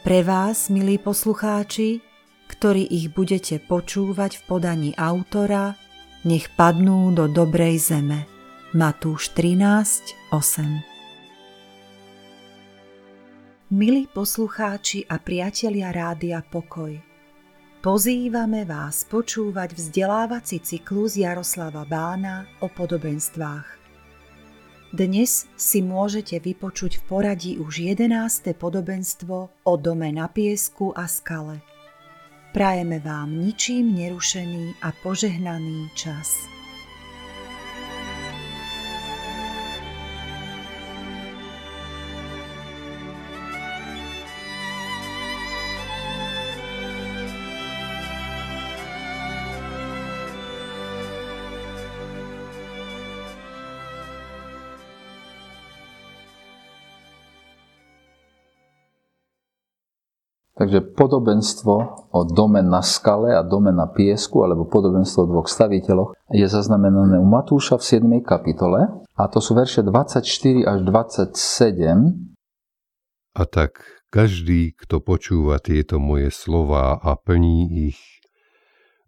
pre vás, milí poslucháči, ktorí ich budete počúvať v podaní autora, nech padnú do dobrej zeme. Matúš 13, 8 Milí poslucháči a priatelia Rádia Pokoj, pozývame vás počúvať vzdelávací cyklus Jaroslava Bána o podobenstvách. Dnes si môžete vypočuť v poradí už 11. podobenstvo o dome na piesku a skale. Prajeme vám ničím nerušený a požehnaný čas. Takže podobenstvo o dome na skale a dome na piesku, alebo podobenstvo o dvoch staviteľoch, je zaznamenané u Matúša v 7. kapitole a to sú verše 24 až 27. A tak každý, kto počúva tieto moje slová a plní ich,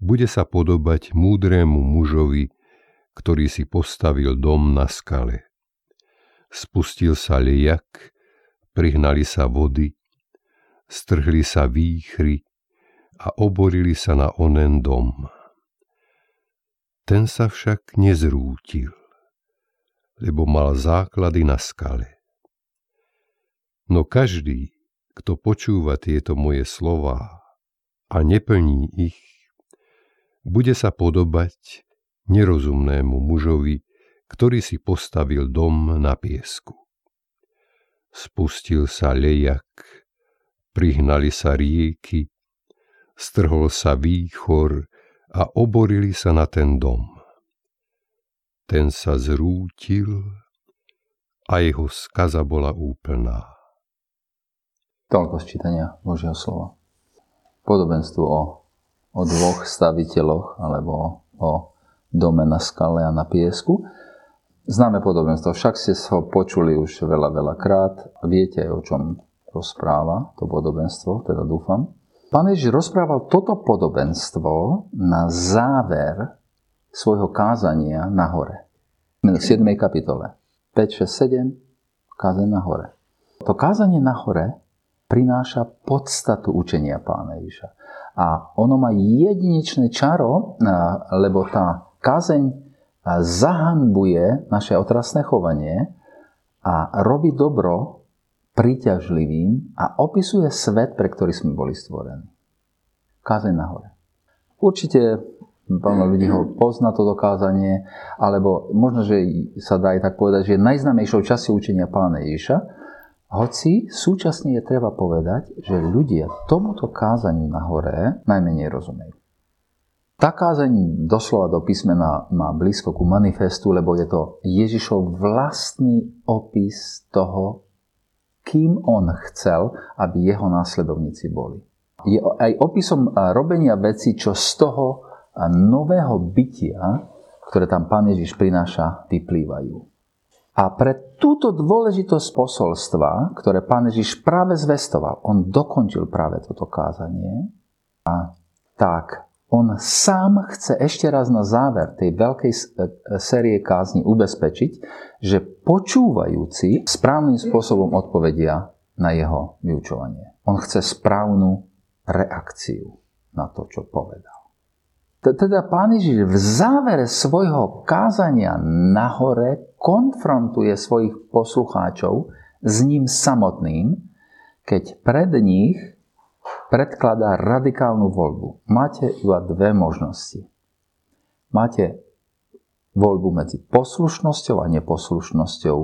bude sa podobať múdrému mužovi, ktorý si postavil dom na skale. Spustil sa liak, prihnali sa vody, strhli sa výchry a oborili sa na onen dom. Ten sa však nezrútil, lebo mal základy na skale. No každý, kto počúva tieto moje slová a neplní ich, bude sa podobať nerozumnému mužovi, ktorý si postavil dom na piesku. Spustil sa lejak prihnali sa rieky, strhol sa výchor a oborili sa na ten dom. Ten sa zrútil a jeho skaza bola úplná. Toľko čítania Božieho slova. Podobenstvo o, o dvoch staviteľoch alebo o dome na skale a na piesku. Známe podobenstvo, však ste ho počuli už veľa, veľa krát. Viete, o čom rozpráva, to podobenstvo, teda dúfam. Pán Ježiš rozprával toto podobenstvo na záver svojho kázania na hore. V 7. kapitole. 5, 6, 7, kázanie na hore. To kázanie na hore prináša podstatu učenia pána Ježiša. A ono má jedinečné čaro, lebo tá kázeň zahanbuje naše otrasné chovanie a robí dobro príťažlivým a opisuje svet, pre ktorý sme boli stvorení. Kázeň nahore. Určite veľa ľudí ho pozná to dokázanie, alebo možno, že sa dá aj tak povedať, že je najznamejšou časťou učenia pána Ježiša, hoci súčasne je treba povedať, že ľudia tomuto kázaniu na hore najmenej rozumejú. Tá kázeň doslova do písmena má blízko ku manifestu, lebo je to Ježišov vlastný opis toho, kým on chcel, aby jeho následovníci boli. je aj opisom robenia veci, čo z toho nového bytia, ktoré tam Pán Ježiš prináša, vyplývajú. A pre túto dôležitosť posolstva, ktoré Pán Ježiš práve zvestoval, on dokončil práve toto kázanie a tak on sám chce ešte raz na záver tej veľkej série kázni ubezpečiť, že počúvajúci správnym spôsobom odpovedia na jeho vyučovanie. On chce správnu reakciu na to, čo povedal. Teda pán Ježiš v závere svojho kázania nahore konfrontuje svojich poslucháčov s ním samotným, keď pred nich predkladá radikálnu voľbu. Máte iba dve možnosti. Máte voľbu medzi poslušnosťou a neposlušnosťou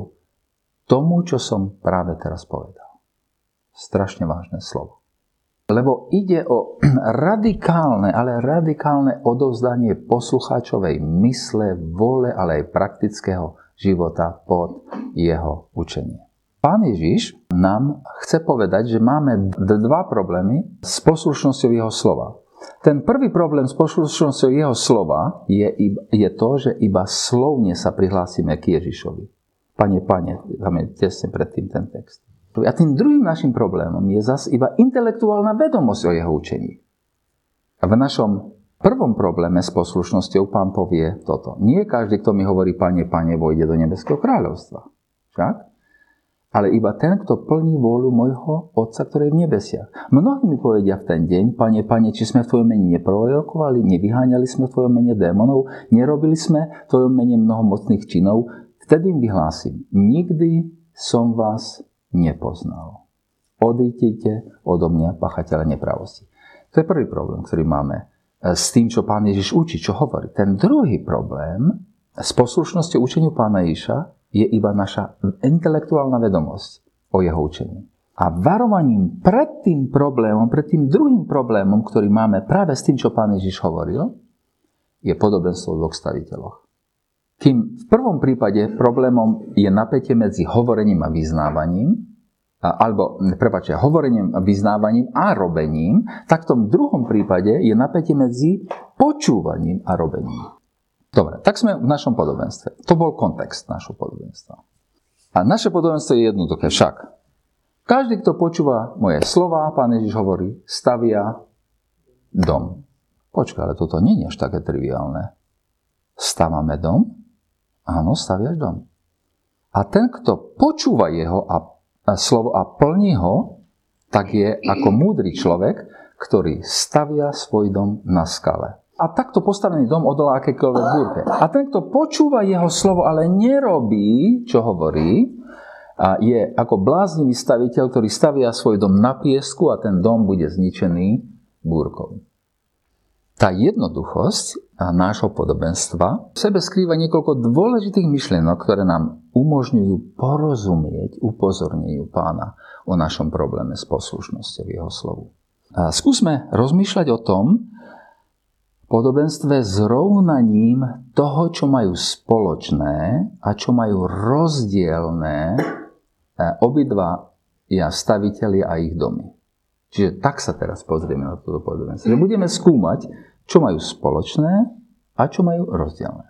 tomu, čo som práve teraz povedal. Strašne vážne slovo. Lebo ide o radikálne, ale radikálne odovzdanie poslucháčovej mysle, vole, ale aj praktického života pod jeho učenie. Pán Ježiš nám chce povedať, že máme dva problémy s poslušnosťou jeho slova. Ten prvý problém s poslušnosťou jeho slova je, je to, že iba slovne sa prihlásime k Ježišovi. Pane, pane, tam je tesne predtým ten text. A tým druhým našim problémom je zase iba intelektuálna vedomosť o jeho učení. A v našom prvom probléme s poslušnosťou pán povie toto. Nie každý, kto mi hovorí, pane, pane, vojde do nebeského kráľovstva. Však? Ale iba ten, kto plní vôľu môjho Otca, ktorý je v nebesiach. Mnohí mi povedia v ten deň, pane, pane, či sme v tvojom mene neprorokovali, nevyháňali sme v tvojom mene démonov, nerobili sme v tvojom mene mnoho mocných činov, vtedy im vyhlásim, nikdy som vás nepoznal. Odíďte odo mňa, pachateľa nepravosti. To je prvý problém, ktorý máme e, s tým, čo pán Ježiš učí, čo hovorí. Ten druhý problém s poslušnosťou učeniu pána Ježiša je iba naša intelektuálna vedomosť o jeho učení. A varovaním pred tým problémom, pred tým druhým problémom, ktorý máme práve s tým, čo pán Ježiš hovoril, je podobenstvo v dvoch staviteľoch. Kým v prvom prípade problémom je napätie medzi hovorením a vyznávaním, alebo, prepáčte, hovorením a vyznávaním a robením, tak v tom druhom prípade je napätie medzi počúvaním a robením. Dobre, tak sme v našom podobenstve. To bol kontext našho podobenstva. A naše podobenstvo je jednoduché však. Každý, kto počúva moje slova, pán Ježiš hovorí, stavia dom. Počkaj, ale toto nie je až také triviálne. Stávame dom? Áno, staviaš dom. A ten, kto počúva jeho a, a slovo a plní ho, tak je ako múdry človek, ktorý stavia svoj dom na skale. A takto postavený dom odolá akékoľvek búrke. A ten, kto počúva jeho slovo, ale nerobí, čo hovorí, a je ako bláznivý staviteľ, ktorý stavia svoj dom na piesku a ten dom bude zničený búrkou. Tá jednoduchosť nášho podobenstva v sebe skrýva niekoľko dôležitých myšlienok, ktoré nám umožňujú porozumieť upozorneniu pána o našom probléme s poslušnosťou jeho slovu. A skúsme rozmýšľať o tom podobenstve s rovnaním toho, čo majú spoločné a čo majú rozdielné e, obidva ja staviteľi a ich domy. Čiže tak sa teraz pozrieme na toto podobenstvo. Že budeme skúmať, čo majú spoločné a čo majú rozdielne.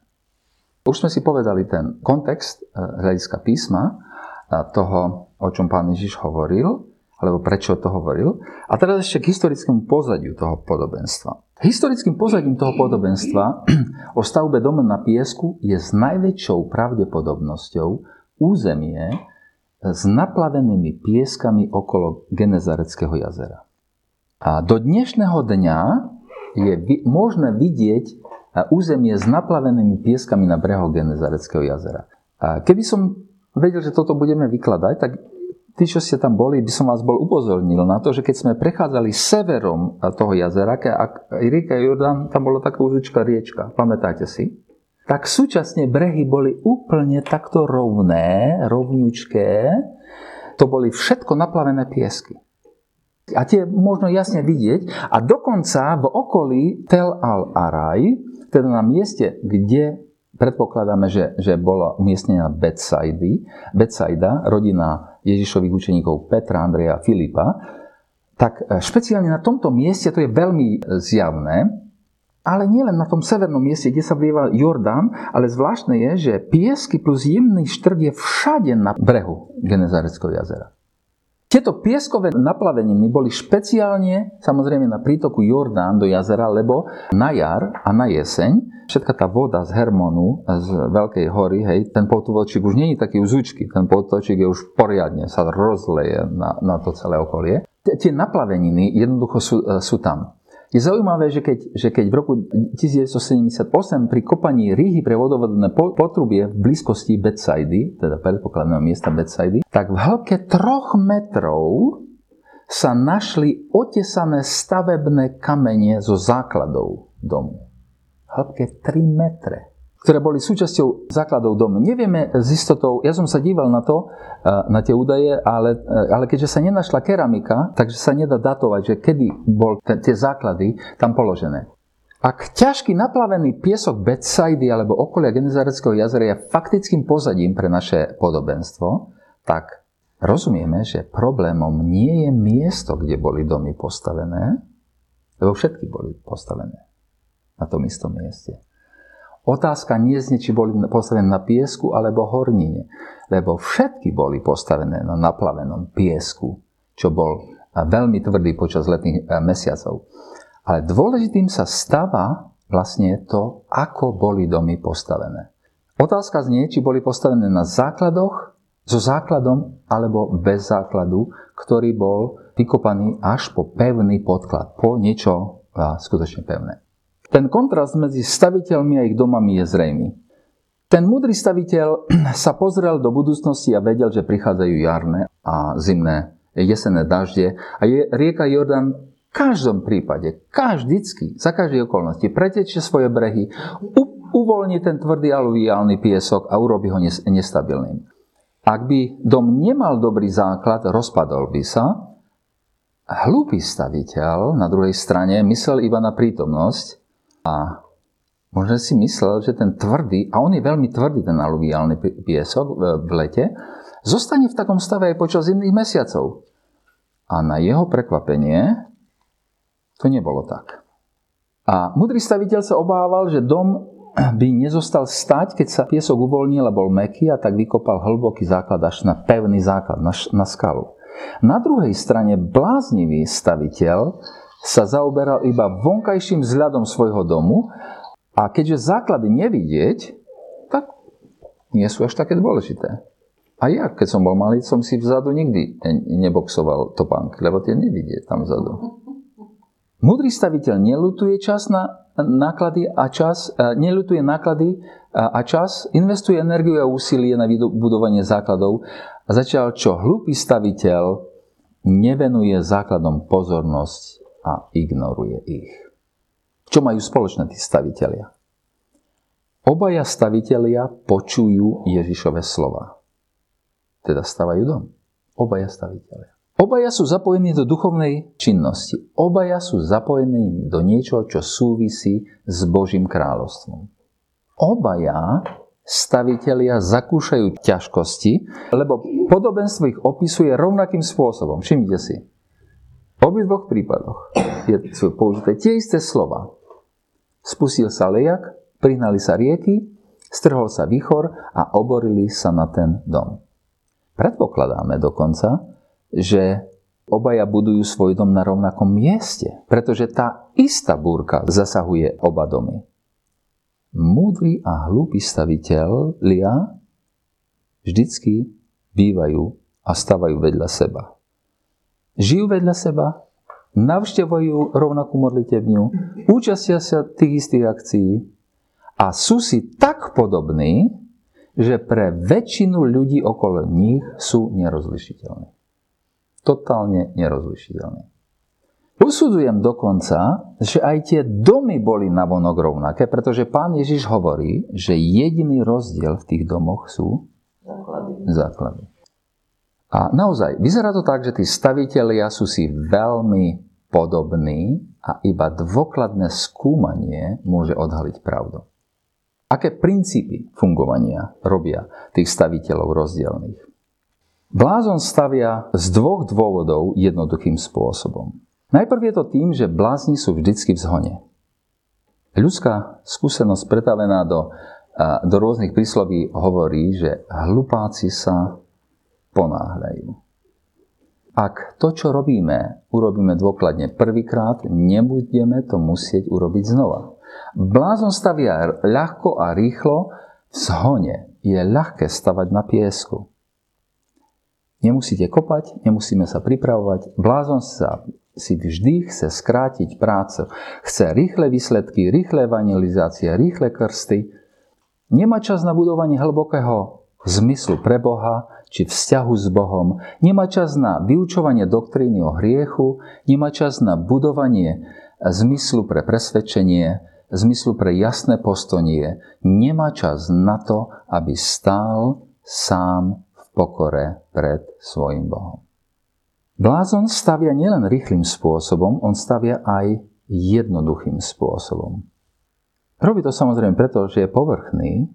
Už sme si povedali ten kontext eh, hľadiska písma, toho, o čom pán Ježiš hovoril, alebo prečo to hovoril. A teraz ešte k historickému pozadiu toho podobenstva. Historickým pozadím toho podobenstva o stavbe domu na piesku je s najväčšou pravdepodobnosťou územie s naplavenými pieskami okolo Genezareckého jazera. A do dnešného dňa je možné vidieť územie s naplavenými pieskami na brehoch Genezareckého jazera. A keby som vedel, že toto budeme vykladať, tak tí, čo ste tam boli, by som vás bol upozornil na to, že keď sme prechádzali severom toho jazera, a rieka Jordán, tam bola taká úzučka riečka, pamätáte si? Tak súčasne brehy boli úplne takto rovné, rovňučké, to boli všetko naplavené piesky. A tie možno jasne vidieť. A dokonca v okolí Tel al-Araj, teda na mieste, kde predpokladáme, že, že bola umiestnená Bethsaidy, Bethsaida, rodina Ježišových učeníkov Petra, Andreja a Filipa, tak e, špeciálne na tomto mieste to je veľmi zjavné, ale nielen na tom severnom mieste, kde sa vlieva Jordán, ale zvláštne je, že piesky plus jemný štrt je všade na brehu Genezareckého jazera. Tieto pieskové naplaveniny boli špeciálne samozrejme na prítoku Jordán do jazera, lebo na jar a na jeseň všetka tá voda z Hermonu, z Veľkej hory, hej, ten potočík už je taký uzučky, ten potočík je už poriadne, sa rozleje na, na to celé okolie. Tie naplaveniny jednoducho sú, e, sú tam. Je zaujímavé, že keď, že keď v roku 1978 pri kopaní rýhy pre vodovodné potrubie v blízkosti Bedsaidy, teda predpokladného miesta Bedsaidy, tak v hĺbke troch metrov sa našli otesané stavebné kamene zo základov domu. Hĺbke 3 metre ktoré boli súčasťou základov domu. Nevieme s istotou, ja som sa díval na to, e, na tie údaje, ale, e, ale keďže sa nenašla keramika, takže sa nedá datovať, že kedy bol tie základy tam položené. Ak ťažký naplavený piesok Bedsaidy alebo okolia Genezareckého jazera je faktickým pozadím pre naše podobenstvo, tak rozumieme, že problémom nie je miesto, kde boli domy postavené, lebo všetky boli postavené na tom istom mieste. Otázka nie znie, či boli postavené na piesku alebo hornine, lebo všetky boli postavené na naplavenom piesku, čo bol veľmi tvrdý počas letných e, mesiacov. Ale dôležitým sa stáva vlastne to, ako boli domy postavené. Otázka znie, či boli postavené na základoch, so základom alebo bez základu, ktorý bol vykopaný až po pevný podklad, po niečo skutočne pevné. Ten kontrast medzi staviteľmi a ich domami je zrejmý. Ten múdry staviteľ sa pozrel do budúcnosti a vedel, že prichádzajú jarné a zimné, jesenné dažde a je rieka Jordan v každom prípade, každycky, za každej okolnosti pretečie svoje brehy, uvoľní ten tvrdý aluviálny piesok a urobí ho nestabilným. Ak by dom nemal dobrý základ, rozpadol by sa. Hlúpy staviteľ na druhej strane myslel iba na prítomnosť a možno si myslel, že ten tvrdý, a on je veľmi tvrdý, ten aluviálny piesok v lete, zostane v takom stave aj počas zimných mesiacov. A na jeho prekvapenie to nebolo tak. A mudrý staviteľ sa obával, že dom by nezostal stať, keď sa piesok uvoľnil a bol meký a tak vykopal hlboký základ až na pevný základ, na, na skalu. Na druhej strane bláznivý staviteľ sa zaoberal iba vonkajším vzhľadom svojho domu a keďže základy nevidieť, tak nie sú až také dôležité. A ja, keď som bol malý, som si vzadu nikdy neboxoval topánk, lebo tie nevidie tam vzadu. Múdry staviteľ nelutuje čas na náklady a čas, nelutuje náklady a čas, investuje energiu a úsilie na budovanie základov a začal, čo hlúpy staviteľ nevenuje základom pozornosť a ignoruje ich. Čo majú spoločné tí stavitelia? Obaja stavitelia počujú Ježišove slova. Teda stavajú dom. Obaja stavitelia. Obaja sú zapojení do duchovnej činnosti. Obaja sú zapojení do niečoho, čo súvisí s Božím kráľovstvom. Obaja stavitelia zakúšajú ťažkosti, lebo podobenstvo ich opisuje rovnakým spôsobom. Všimnite si. Obidvoch prípadoch je, sú použité tie isté slova. Spustil sa lejak, prihnali sa rieky, strhol sa výchor a oborili sa na ten dom. Predpokladáme dokonca, že obaja budujú svoj dom na rovnakom mieste, pretože tá istá búrka zasahuje oba domy. Múdry a hlúpy staviteľ lia vždycky bývajú a stavajú vedľa seba žijú vedľa seba, navštevujú rovnakú modlitevňu, účastia sa tých istých akcií a sú si tak podobní, že pre väčšinu ľudí okolo nich sú nerozlišiteľní. Totálne nerozlišiteľní. Usudzujem dokonca, že aj tie domy boli navonok rovnaké, pretože pán Ježiš hovorí, že jediný rozdiel v tých domoch sú základy. základy. A naozaj, vyzerá to tak, že tí stavitelia sú si veľmi podobní a iba dôkladné skúmanie môže odhaliť pravdu. Aké princípy fungovania robia tých staviteľov rozdielných? Blázon stavia z dvoch dôvodov jednoduchým spôsobom. Najprv je to tým, že blázni sú vždycky v zhone. Ľudská skúsenosť pretavená do, do rôznych prísloví hovorí, že hlupáci sa ponáhľajú. Ak to, čo robíme, urobíme dôkladne prvýkrát, nebudeme to musieť urobiť znova. Blázon stavia ľahko a rýchlo v zhone. Je ľahké stavať na piesku. Nemusíte kopať, nemusíme sa pripravovať. Blázon sa si vždy chce skrátiť prácu. Chce rýchle výsledky, rýchle evangelizácie, rýchle krsty. Nemá čas na budovanie hlbokého zmyslu pre Boha, či vzťahu s Bohom. Nemá čas na vyučovanie doktríny o hriechu, nemá čas na budovanie zmyslu pre presvedčenie, zmyslu pre jasné postonie. Nemá čas na to, aby stál sám v pokore pred svojim Bohom. Blázon stavia nielen rýchlým spôsobom, on stavia aj jednoduchým spôsobom. Robí to samozrejme preto, že je povrchný,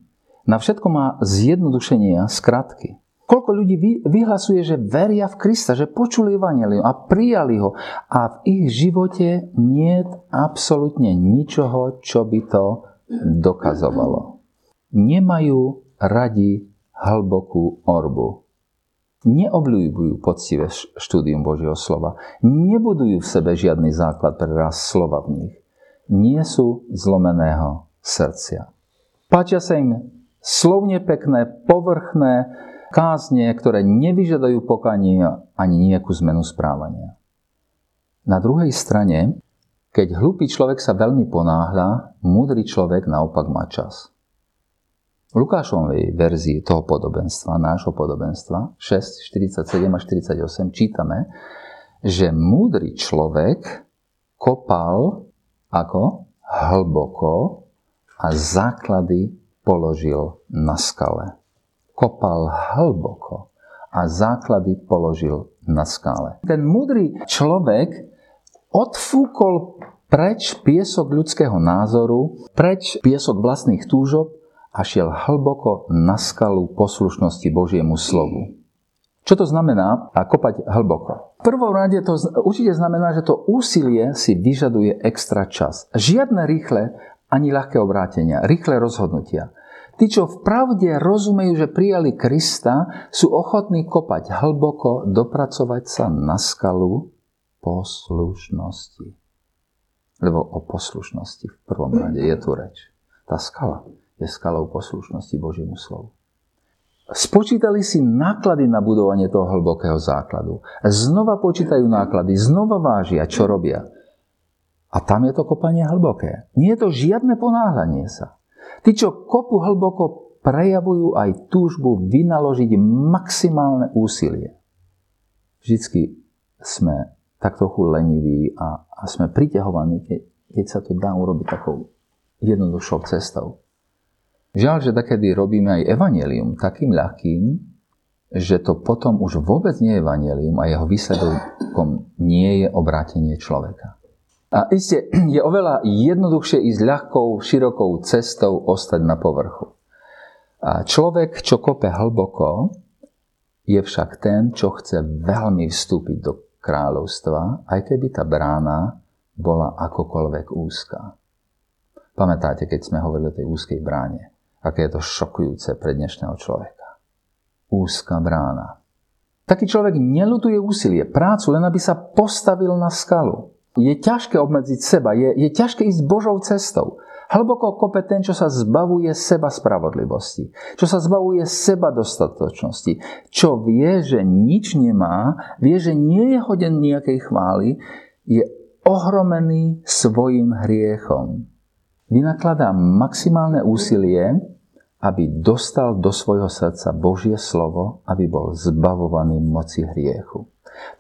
na všetko má zjednodušenia skratky. Koľko ľudí vyhlasuje, že veria v Krista, že počuli Evangelium a prijali ho a v ich živote nie je absolútne ničoho, čo by to dokazovalo. Nemajú radi hlbokú orbu. Neobľúbujú poctivé štúdium Božieho slova. Nebudujú v sebe žiadny základ pre raz slova v nich. Nie sú zlomeného srdcia. Páčia sa im slovne pekné, povrchné, kázne, ktoré nevyžadajú pokanie ani nejakú zmenu správania. Na druhej strane, keď hlupý človek sa veľmi ponáhľa, múdry človek naopak má čas. V Lukášovej verzii toho podobenstva, nášho podobenstva, 6, 47 a 48, čítame, že múdry človek kopal ako hlboko a základy položil na skale kopal hlboko a základy položil na skále. Ten múdry človek odfúkol preč piesok ľudského názoru, preč piesok vlastných túžob a šiel hlboko na skalu poslušnosti Božiemu slovu. Čo to znamená a kopať hlboko? V prvom rade to určite znamená, že to úsilie si vyžaduje extra čas. Žiadne rýchle ani ľahké obrátenia, rýchle rozhodnutia. Tí, čo v pravde rozumejú, že prijali Krista, sú ochotní kopať hlboko, dopracovať sa na skalu poslušnosti. Lebo o poslušnosti v prvom rade je tu reč. Tá skala je skalou poslušnosti Božiemu slovu. Spočítali si náklady na budovanie toho hlbokého základu. Znova počítajú náklady, znova vážia, čo robia. A tam je to kopanie hlboké. Nie je to žiadne ponáhľanie sa. Tí, čo kopu hlboko prejavujú aj túžbu vynaložiť maximálne úsilie. Vždycky sme tak trochu leniví a, a sme priťahovaní, keď, keď sa to dá urobiť takou jednoduchšou cestou. Žiaľ, že takedy robíme aj evanelium takým ľahkým, že to potom už vôbec nie je evanelium a jeho výsledkom nie je obrátenie človeka. A iste je oveľa jednoduchšie ísť ľahkou, širokou cestou ostať na povrchu. A človek, čo kope hlboko, je však ten, čo chce veľmi vstúpiť do kráľovstva, aj keby tá brána bola akokoľvek úzká. Pamätáte, keď sme hovorili o tej úzkej bráne, aké je to šokujúce pre dnešného človeka. Úzka brána. Taký človek nelutuje úsilie, prácu, len aby sa postavil na skalu je ťažké obmedziť seba, je, je ťažké ísť Božou cestou. Hlboko kope ten, čo sa zbavuje seba spravodlivosti, čo sa zbavuje seba dostatočnosti, čo vie, že nič nemá, vie, že nie je hoden nejakej chvály, je ohromený svojim hriechom. Vynakladá maximálne úsilie, aby dostal do svojho srdca Božie slovo, aby bol zbavovaný moci hriechu.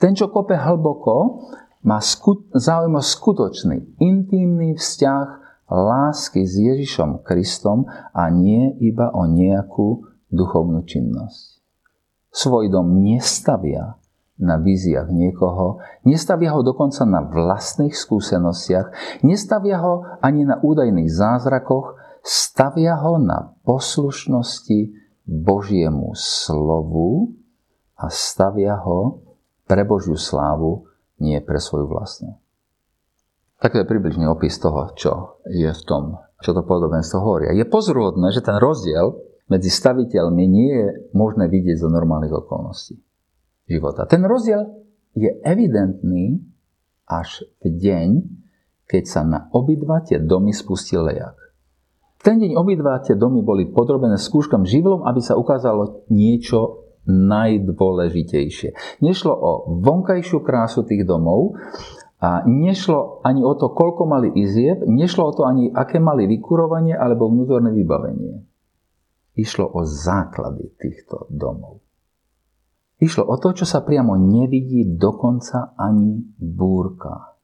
Ten, čo kope hlboko, má skut, záujem o skutočný, intimný vzťah lásky s Ježišom Kristom a nie iba o nejakú duchovnú činnosť. Svoj dom nestavia na víziách niekoho, nestavia ho dokonca na vlastných skúsenostiach, nestavia ho ani na údajných zázrakoch, stavia ho na poslušnosti Božiemu slovu a stavia ho pre Božiu slávu, nie pre svoju vlastnú. Tak to je približný opis toho, čo je v tom, čo to podobenstvo hovorí. Je pozoruhodné, že ten rozdiel medzi staviteľmi nie je možné vidieť zo normálnych okolností života. Ten rozdiel je evidentný až v deň, keď sa na obidva tie domy spustil lejak. V ten deň obidva tie domy boli podrobené skúškam živlom, aby sa ukázalo niečo najdôležitejšie. Nešlo o vonkajšiu krásu tých domov, a nešlo ani o to, koľko mali izieb, nešlo o to ani, aké mali vykurovanie alebo vnútorné vybavenie. Išlo o základy týchto domov. Išlo o to, čo sa priamo nevidí dokonca ani búrka.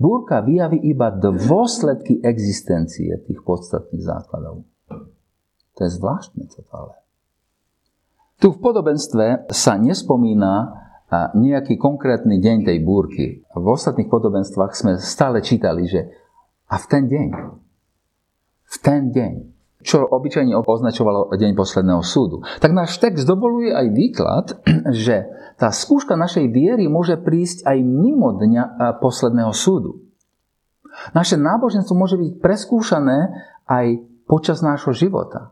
Búrka vyjaví iba dôsledky existencie tých podstatných základov. To je zvláštne toto ale. Tu v podobenstve sa nespomína nejaký konkrétny deň tej búrky. V ostatných podobenstvách sme stále čítali, že a v ten deň, v ten deň, čo obyčajne označovalo deň posledného súdu. Tak náš text dovoluje aj výklad, že tá skúška našej viery môže prísť aj mimo dňa posledného súdu. Naše náboženstvo môže byť preskúšané aj počas nášho života.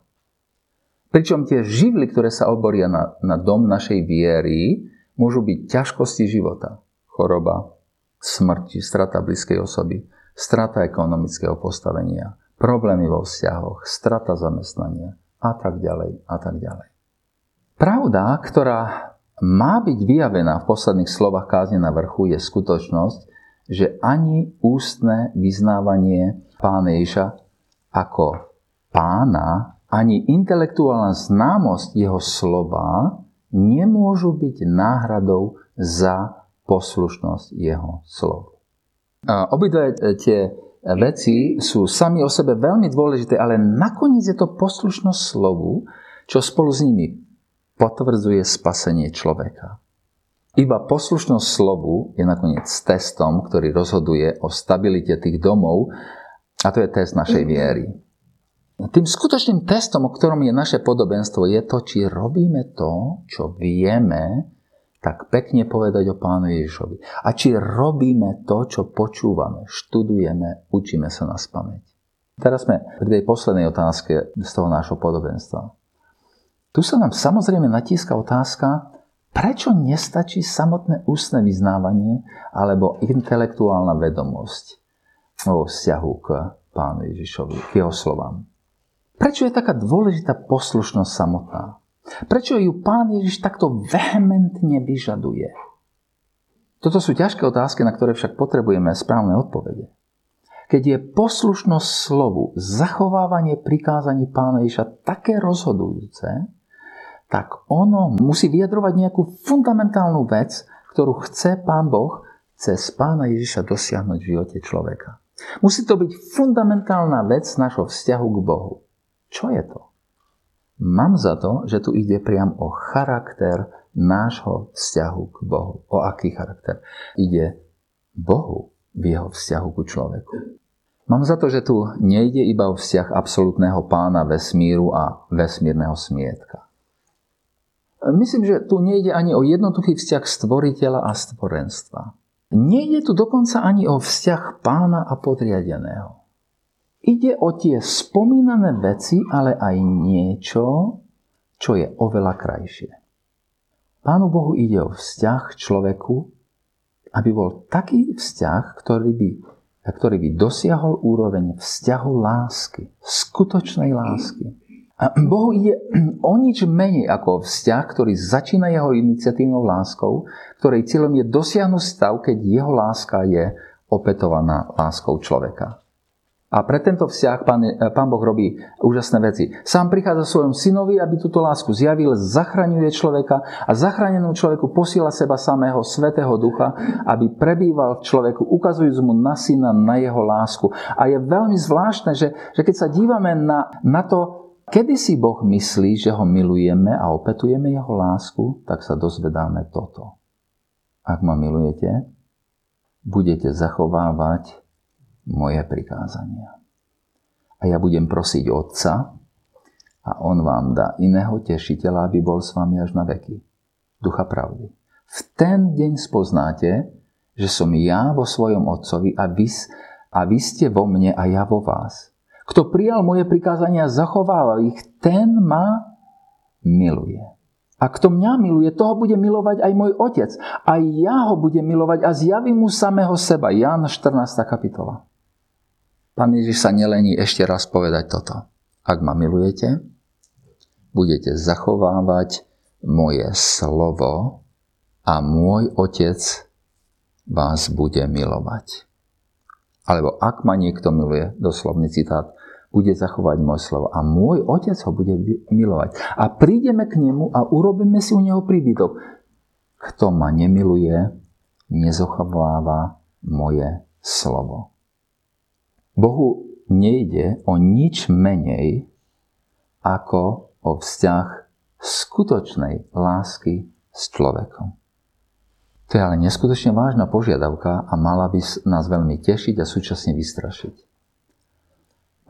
Pričom tie živly, ktoré sa oboria na, na dom našej viery, môžu byť ťažkosti života, choroba, smrť, strata blízkej osoby, strata ekonomického postavenia, problémy vo vzťahoch, strata zamestnania a tak ďalej a tak ďalej. Pravda, ktorá má byť vyjavená v posledných slovách kázne na vrchu, je skutočnosť, že ani ústne vyznávanie pána Ježa ako pána, ani intelektuálna známosť jeho slova nemôžu byť náhradou za poslušnosť jeho slov. Obidve tie veci sú sami o sebe veľmi dôležité, ale nakoniec je to poslušnosť slovu, čo spolu s nimi potvrdzuje spasenie človeka. Iba poslušnosť slovu je nakoniec testom, ktorý rozhoduje o stabilite tých domov a to je test našej viery. Tým skutočným testom, o ktorom je naše podobenstvo, je to, či robíme to, čo vieme, tak pekne povedať o Pánu Ježišovi. A či robíme to, čo počúvame, študujeme, učíme sa na spameť. Teraz sme pri tej poslednej otázke z toho nášho podobenstva. Tu sa nám samozrejme natíska otázka, prečo nestačí samotné ústne vyznávanie alebo intelektuálna vedomosť vo vzťahu k Pánu Ježišovi, k jeho slovám. Prečo je taká dôležitá poslušnosť samotná? Prečo ju pán Ježiš takto vehementne vyžaduje? Toto sú ťažké otázky, na ktoré však potrebujeme správne odpovede. Keď je poslušnosť slovu, zachovávanie prikázaní pána Ježiša také rozhodujúce, tak ono musí vyjadrovať nejakú fundamentálnu vec, ktorú chce pán Boh cez pána Ježiša dosiahnuť v živote človeka. Musí to byť fundamentálna vec našho vzťahu k Bohu. Čo je to? Mám za to, že tu ide priam o charakter nášho vzťahu k Bohu. O aký charakter? Ide Bohu v jeho vzťahu ku človeku. Mám za to, že tu nejde iba o vzťah absolútneho pána vesmíru a vesmírneho smietka. Myslím, že tu nejde ani o jednoduchý vzťah stvoriteľa a stvorenstva. Nejde tu dokonca ani o vzťah pána a podriadeného. Ide o tie spomínané veci, ale aj niečo, čo je oveľa krajšie. Pánu Bohu ide o vzťah človeku, aby bol taký vzťah, ktorý by, ktorý by dosiahol úroveň vzťahu lásky, skutočnej lásky. A Bohu ide o nič menej ako vzťah, ktorý začína jeho iniciatívnou láskou, ktorej cieľom je dosiahnuť stav, keď jeho láska je opetovaná láskou človeka. A pre tento vzťah pán, pán Boh robí úžasné veci. Sám prichádza svojom synovi, aby túto lásku zjavil, zachraňuje človeka a zachránenú človeku posiela seba samého Svetého Ducha, aby prebýval v človeku, ukazujúc mu na syna, na jeho lásku. A je veľmi zvláštne, že, že keď sa dívame na, na to, kedy si Boh myslí, že ho milujeme a opetujeme jeho lásku, tak sa dozvedáme toto. Ak ma milujete, budete zachovávať moje prikázania. A ja budem prosiť Otca a On vám dá iného tešiteľa, aby bol s vami až na veky. ducha pravdy. V ten deň spoznáte, že som ja vo svojom Otcovi a vy, a vy ste vo mne a ja vo vás. Kto prijal moje prikázania a zachováva ich, ten ma miluje. A kto mňa miluje, toho bude milovať aj môj otec. A ja ho budem milovať a zjavím mu samého seba. Jan 14. kapitola. Pán Ježiš sa nelení ešte raz povedať toto. Ak ma milujete, budete zachovávať moje slovo a môj otec vás bude milovať. Alebo ak ma niekto miluje, doslovný citát, bude zachovať moje slovo a môj otec ho bude milovať. A prídeme k nemu a urobíme si u neho príbytok. Kto ma nemiluje, nezochováva moje slovo. Bohu nejde o nič menej ako o vzťah skutočnej lásky s človekom. To je ale neskutočne vážna požiadavka a mala by nás veľmi tešiť a súčasne vystrašiť.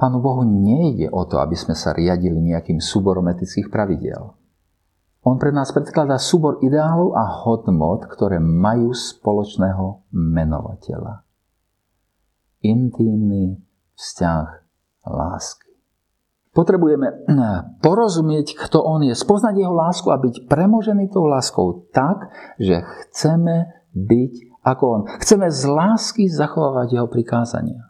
Pánu Bohu nejde o to, aby sme sa riadili nejakým súborom etických pravidiel. On pre nás predkladá súbor ideálov a hodnot, ktoré majú spoločného menovateľa. Intímny vzťah lásky. Potrebujeme porozumieť, kto on je, spoznať jeho lásku a byť premožený tou láskou tak, že chceme byť ako on. Chceme z lásky zachovávať jeho prikázania.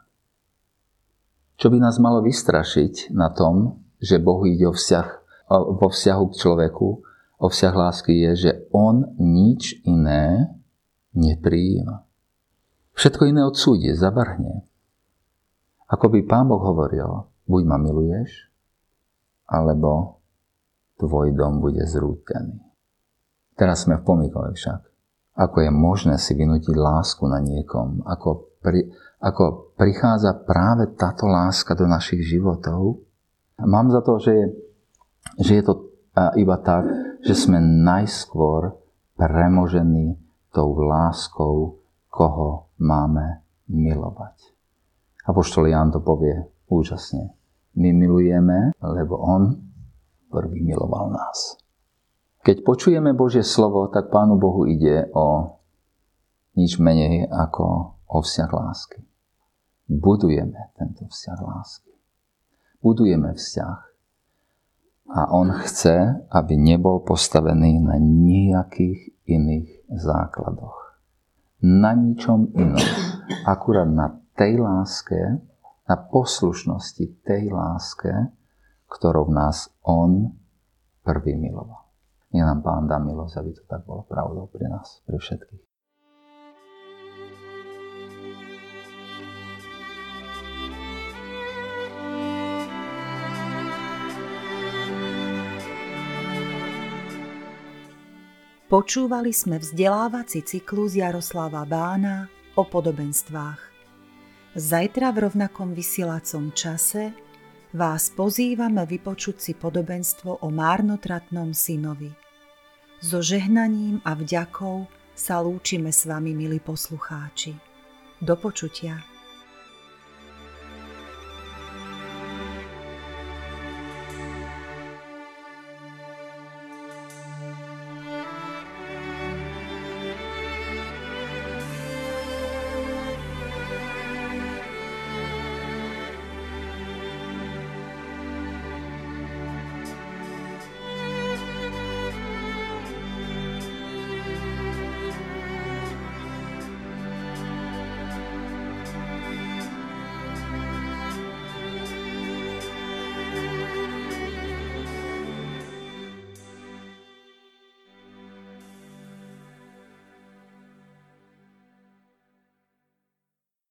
Čo by nás malo vystrašiť na tom, že Bohu ide o vzťah, vo vzťahu k človeku, o vzťah lásky je, že on nič iné nepríjima. Všetko iné odsúdi, zavrhne. Ako by Pán Boh hovoril, buď ma miluješ, alebo tvoj dom bude zrútený. Teraz sme v pomikove však. Ako je možné si vynútiť lásku na niekom? Ako pri, ako prichádza práve táto láska do našich životov. Mám za to, že je, že je to iba tak, že sme najskôr premožení tou láskou, koho máme milovať. A poštol Jan to povie úžasne. My milujeme, lebo on prvý miloval nás. Keď počujeme Božie slovo, tak Pánu Bohu ide o nič menej ako o vzťah lásky budujeme tento vzťah lásky. Budujeme vzťah. A on chce, aby nebol postavený na nejakých iných základoch. Na ničom inom. Akurát na tej láske, na poslušnosti tej láske, ktorou nás on prvý miloval. Nie nám Pán dá milosť, aby to tak bolo pravdou pri nás, pri všetkých. Počúvali sme vzdelávací cyklus Jaroslava Bána o podobenstvách. Zajtra v rovnakom vysielacom čase vás pozývame vypočuť si podobenstvo o márnotratnom synovi. So žehnaním a vďakou sa lúčime s vami, milí poslucháči. Do počutia.